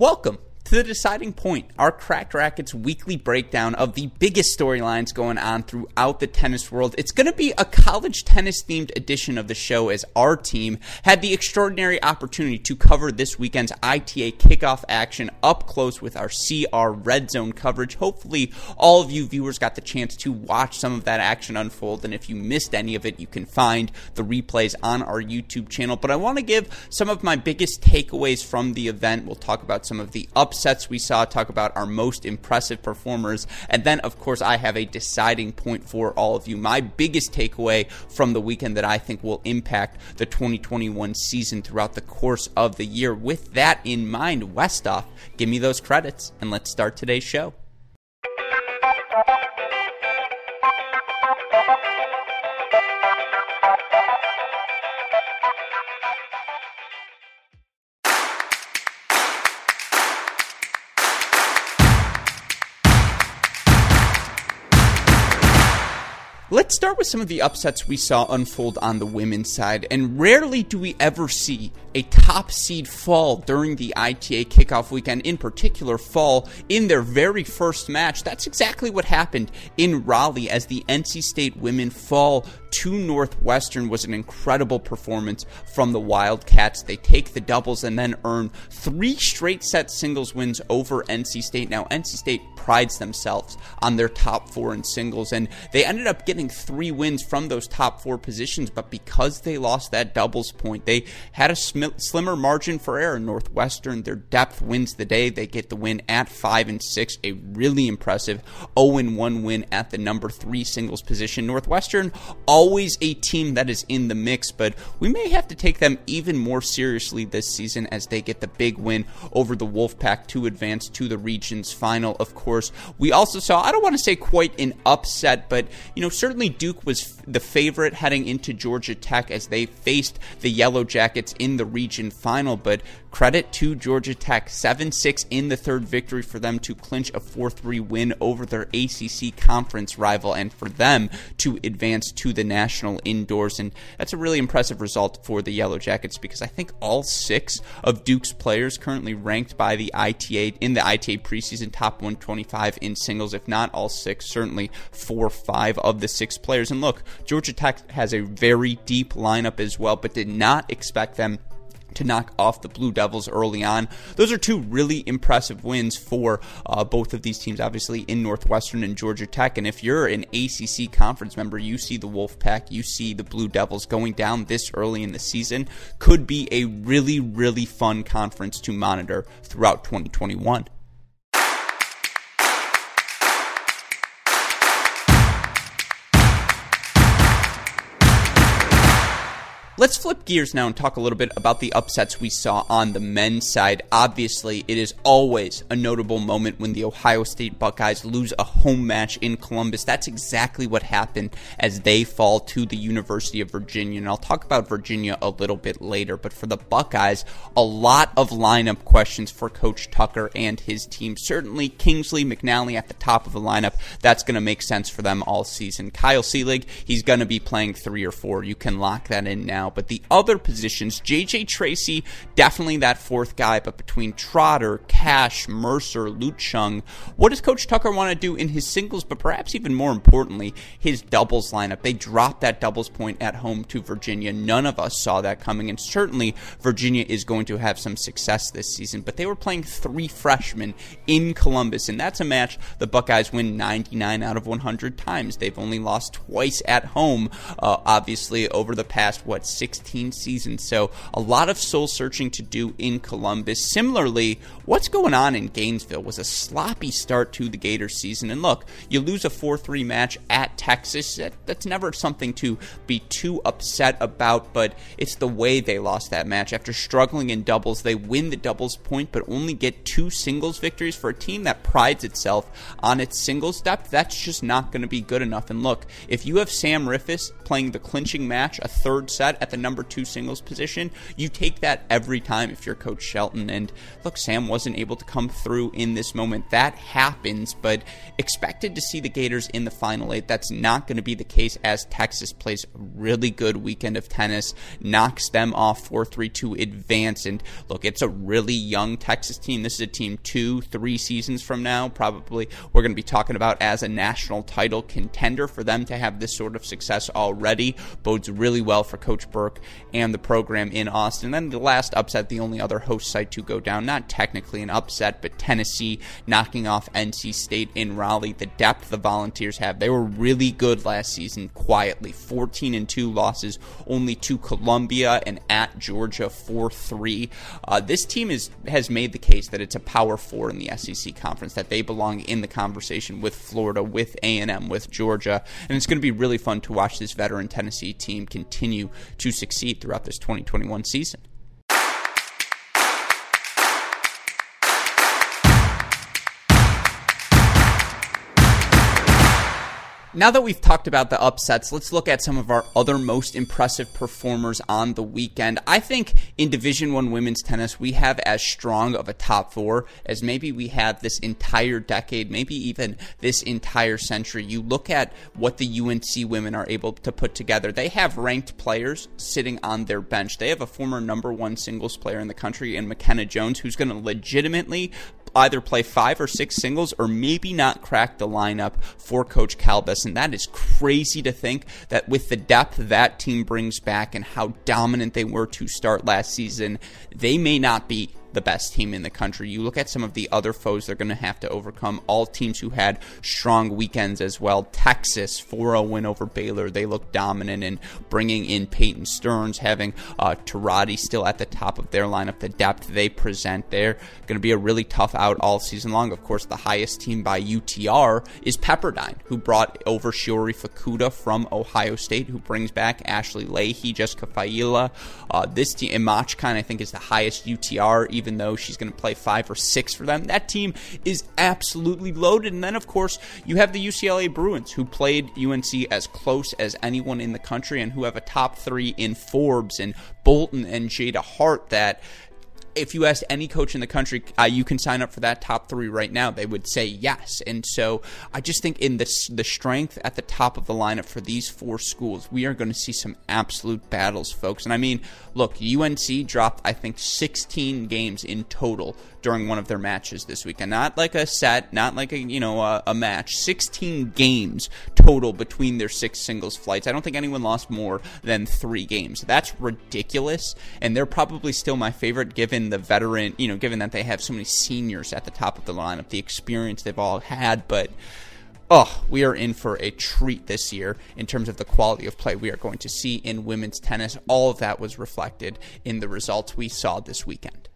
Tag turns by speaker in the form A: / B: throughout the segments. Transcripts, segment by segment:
A: Welcome to the deciding point, our Cracked Racquets weekly breakdown of the biggest storylines going on throughout the tennis world. It's going to be a college tennis themed edition of the show as our team had the extraordinary opportunity to cover this weekend's ITA kickoff action up close with our CR Red Zone coverage. Hopefully, all of you viewers got the chance to watch some of that action unfold, and if you missed any of it, you can find the replays on our YouTube channel. But I want to give some of my biggest takeaways from the event. We'll talk about some of the ups upsets we saw, talk about our most impressive performers, and then, of course, I have a deciding point for all of you. My biggest takeaway from the weekend that I think will impact the 2021 season throughout the course of the year. With that in mind, Westoff, give me those credits, and let's start today's show. Start with some of the upsets we saw unfold on the women's side, and rarely do we ever see a top seed fall during the ITA kickoff weekend, in particular, fall in their very first match. That's exactly what happened in Raleigh as the NC State women fall to Northwestern was an incredible performance from the Wildcats. They take the doubles and then earn three straight set singles wins over NC State. Now, NC State prides themselves on their top four in singles, and they ended up getting three wins from those top four positions, but because they lost that doubles point, they had a sm- slimmer margin for error. Northwestern, their depth wins the day. They get the win at five and six, a really impressive 0 1 win at the number three singles position. Northwestern, always a team that is in the mix, but we may have to take them even more seriously this season as they get the big win over the Wolfpack to advance to the region's final. Of course, we also saw, I don't want to say quite an upset, but, you know, certainly certainly Duke was the favorite heading into Georgia Tech as they faced the Yellow Jackets in the region final, but credit to Georgia Tech 7 6 in the third victory for them to clinch a 4 3 win over their ACC conference rival and for them to advance to the national indoors. And that's a really impressive result for the Yellow Jackets because I think all six of Duke's players currently ranked by the ITA in the ITA preseason top 125 in singles, if not all six, certainly four or five of the six players. And look, Georgia Tech has a very deep lineup as well, but did not expect them to knock off the Blue Devils early on. Those are two really impressive wins for uh, both of these teams, obviously in Northwestern and Georgia Tech. And if you're an ACC conference member, you see the Wolfpack, you see the Blue Devils going down this early in the season, could be a really, really fun conference to monitor throughout 2021. Let's flip gears now and talk a little bit about the upsets we saw on the men's side. Obviously, it is always a notable moment when the Ohio State Buckeyes lose a home match in Columbus. That's exactly what happened as they fall to the University of Virginia. And I'll talk about Virginia a little bit later. But for the Buckeyes, a lot of lineup questions for Coach Tucker and his team. Certainly, Kingsley McNally at the top of the lineup. That's going to make sense for them all season. Kyle Seelig, he's going to be playing three or four. You can lock that in now. But the other positions, JJ Tracy, definitely that fourth guy. But between Trotter, Cash, Mercer, Chung, what does Coach Tucker want to do in his singles, but perhaps even more importantly, his doubles lineup? They dropped that doubles point at home to Virginia. None of us saw that coming, and certainly Virginia is going to have some success this season. But they were playing three freshmen in Columbus, and that's a match the Buckeyes win 99 out of 100 times. They've only lost twice at home, uh, obviously, over the past, what, 16 seasons. So a lot of soul searching to do in Columbus. Similarly, what's going on in Gainesville was a sloppy start to the Gators season. And look, you lose a 4 3 match at Texas. That, that's never something to be too upset about, but it's the way they lost that match. After struggling in doubles, they win the doubles point, but only get two singles victories for a team that prides itself on its singles depth. That's just not going to be good enough. And look, if you have Sam Riffice playing the clinching match, a third set at the number two singles position, you take that every time if you're Coach Shelton. And look, Sam wasn't able to come through in this moment. That happens, but expected to see the Gators in the final eight. That's not going to be the case as Texas plays a really good weekend of tennis, knocks them off 4 3 to advance. And look, it's a really young Texas team. This is a team two, three seasons from now, probably we're going to be talking about as a national title contender. For them to have this sort of success already bodes really well for Coach and the program in Austin. Then the last upset, the only other host site to go down, not technically an upset, but Tennessee knocking off NC State in Raleigh. The depth the Volunteers have, they were really good last season quietly. 14 and 2 losses only to Columbia and at Georgia 4 3. Uh, this team is, has made the case that it's a power four in the SEC conference, that they belong in the conversation with Florida, with A&M, with Georgia. And it's going to be really fun to watch this veteran Tennessee team continue to succeed throughout this 2021 season. Now that we've talked about the upsets, let's look at some of our other most impressive performers on the weekend. I think in Division 1 women's tennis, we have as strong of a top 4 as maybe we have this entire decade, maybe even this entire century. You look at what the UNC women are able to put together. They have ranked players sitting on their bench. They have a former number 1 singles player in the country in Makenna Jones who's going to legitimately either play five or six singles or maybe not crack the lineup for Coach Kalbas. And that is crazy to think that with the depth that team brings back and how dominant they were to start last season, they may not be the best team in the country. You look at some of the other foes they're going to have to overcome, all teams who had strong weekends as well. Texas, 4 0 win over Baylor. They look dominant in bringing in Peyton Stearns, having uh, Turati still at the top of their lineup. The depth they present, they're going to be a really tough out all season long. Of course, the highest team by UTR is Pepperdine, who brought over Shiori Fukuda from Ohio State, who brings back Ashley Lahey, Jessica Failla. Uh, this team, Imachkan, I think, is the highest UTR even though she's going to play five or six for them. That team is absolutely loaded. And then, of course, you have the UCLA Bruins, who played UNC as close as anyone in the country and who have a top three in Forbes and Bolton and Jada Hart that if you asked any coach in the country, uh, you can sign up for that top three right now, they would say yes. And so I just think in the the strength at the top of the lineup for these four schools, we are going to see some absolute battles, folks. And I mean, look, UNC dropped, I think, 16 games in total during one of their matches this weekend. Not like a set, not like a you know a, a, match. 16 games total between their six singles flights. I don't think anyone lost more than three games. That's ridiculous, and they're probably still my favorite given the veteran. You know, given that they have so many seniors at the top of the lineup, the experience they've all had, but. Oh, we are in for a treat this year in terms of the quality of play we are going to see in women's tennis. All of that was reflected in the results we saw this weekend.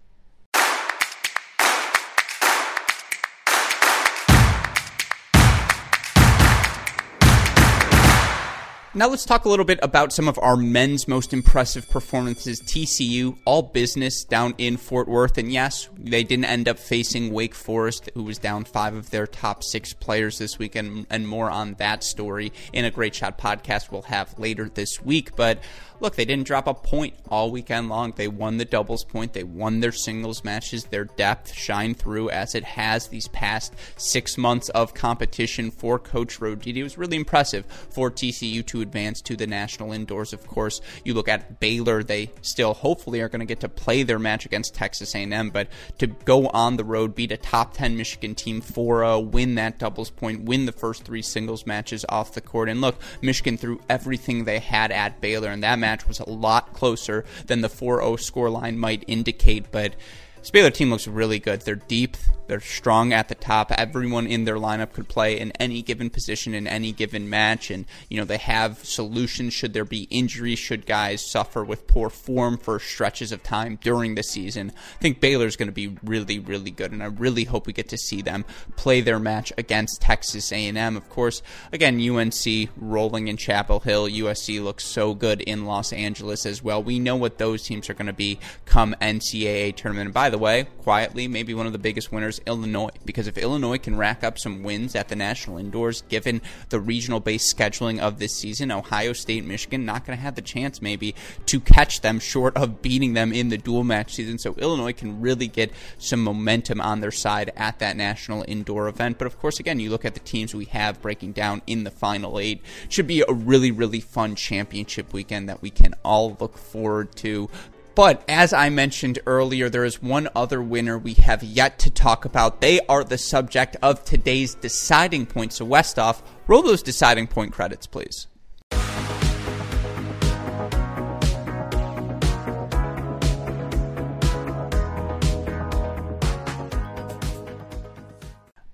A: Now let's talk a little bit about some of our men's most impressive performances. TCU, all business down in Fort Worth. And yes, they didn't end up facing Wake Forest, who was down five of their top six players this weekend, and more on that story in a Great Shot podcast we'll have later this week. But look, they didn't drop a point all weekend long. They won the doubles point, they won their singles matches. Their depth shined through as it has these past six months of competition for Coach Roditi. It was really impressive for TCU to advance to the national indoors. Of course, you look at Baylor; they still hopefully are going to get to play their match against Texas A&M, but to go on the road, beat a top 10 Michigan team 4-0, win that doubles point, win the first three singles matches off the court, and look, Michigan threw everything they had at Baylor, and that match was a lot closer than the 4-0 scoreline might indicate, but this Baylor team looks really good. They're deep. They're strong at the top. Everyone in their lineup could play in any given position in any given match, and you know they have solutions should there be injuries, should guys suffer with poor form for stretches of time during the season. I think Baylor's going to be really, really good, and I really hope we get to see them play their match against Texas A&M. Of course, again UNC rolling in Chapel Hill. USC looks so good in Los Angeles as well. We know what those teams are going to be come NCAA tournament. And by the way, quietly, maybe one of the biggest winners, Illinois. Because if Illinois can rack up some wins at the national indoors, given the regional based scheduling of this season, Ohio State, Michigan, not going to have the chance maybe to catch them short of beating them in the dual match season. So Illinois can really get some momentum on their side at that national indoor event. But of course, again, you look at the teams we have breaking down in the final eight. Should be a really, really fun championship weekend that we can all look forward to. But as I mentioned earlier, there is one other winner we have yet to talk about. They are the subject of today's deciding point. So, Westoff, roll those deciding point credits, please.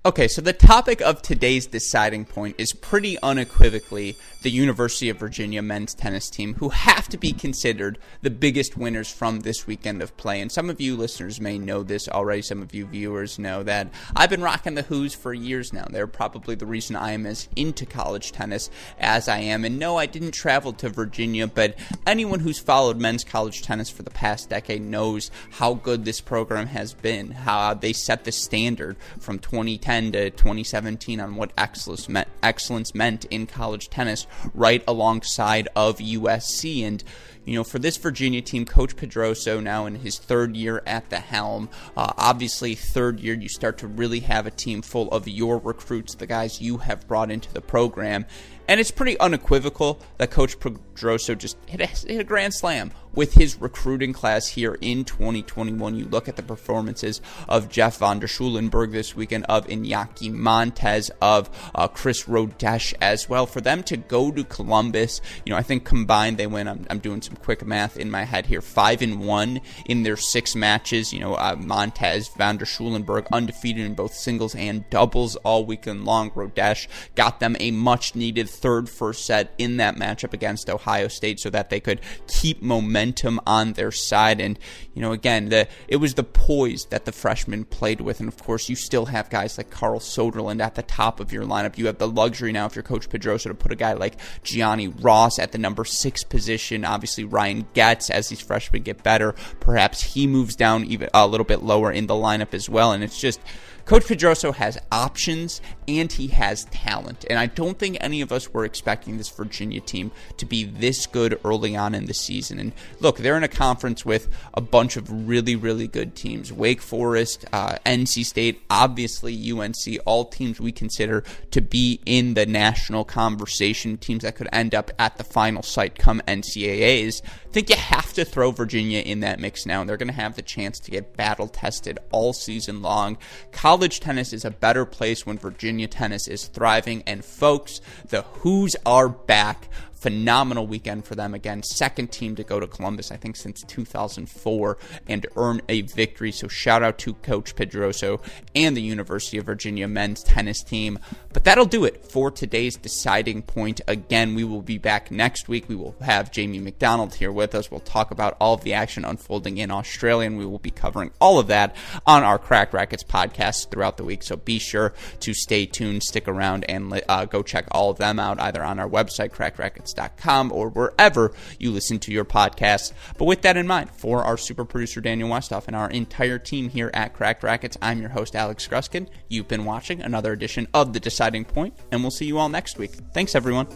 A: Okay, so the topic of today's deciding point is pretty unequivocally the University of Virginia men's tennis team, who have to be considered the biggest winners from this weekend of play. And some of you listeners may know this already. Some of you viewers know that I've been rocking the Hoos for years now. They're probably the reason I am as into college tennis as I am. And no, I didn't travel to Virginia, but anyone who's followed men's college tennis for the past decade knows how good this program has been, how they set the standard from 2010 2010 to 2017 on what excellence meant, excellence meant in college tennis, right alongside of USC. And you know, for this Virginia team, Coach Pedroso now in his third year at the helm. Uh, obviously, third year, you start to really have a team full of your recruits, the guys you have brought into the program. And it's pretty unequivocal that Coach Pedroso just hit a, hit a grand slam with his recruiting class here in 2021. You look at the performances of Jeff von der Schulenburg this weekend, of Iñaki Montes, of uh, Chris Rodesch as well. For them to go to Columbus, you know, I think combined they win. I'm, I'm doing some quick math in my head here. Five and one in their six matches. You know, uh, Montes, von der Schulenburg undefeated in both singles and doubles all weekend long. Rodesch got them a much needed third first set in that matchup against Ohio State so that they could keep momentum on their side. And, you know, again, the it was the poise that the freshmen played with. And of course, you still have guys like Carl Soderlund at the top of your lineup. You have the luxury now, if you're Coach Pedroso, to put a guy like Gianni Ross at the number six position. Obviously, Ryan Goetz, as these freshmen get better, perhaps he moves down even a little bit lower in the lineup as well. And it's just Coach Pedroso has options and he has talent. And I don't think any of us were expecting this Virginia team to be this good early on in the season. And look, they're in a conference with a bunch of really, really good teams Wake Forest, uh, NC State, obviously UNC, all teams we consider to be in the national conversation, teams that could end up at the final site come NCAAs. I think you have to throw Virginia in that mix now. And They're going to have the chance to get battle tested all season long. College tennis is a better place when Virginia tennis is thriving. And folks, the Hoos are back phenomenal weekend for them again. Second team to go to Columbus, I think, since 2004 and earn a victory. So shout out to Coach Pedroso and the University of Virginia men's tennis team. But that'll do it for today's deciding point. Again, we will be back next week. We will have Jamie McDonald here with us. We'll talk about all of the action unfolding in Australia, and we will be covering all of that on our Cracked Racquets podcast throughout the week. So be sure to stay tuned, stick around, and uh, go check all of them out either on our website, Cracked Racquets or wherever you listen to your podcasts. But with that in mind, for our super producer Daniel Westoff and our entire team here at Cracked Racquets, I'm your host Alex Gruskin. You've been watching another edition of The Deciding Point, and we'll see you all next week. Thanks, everyone.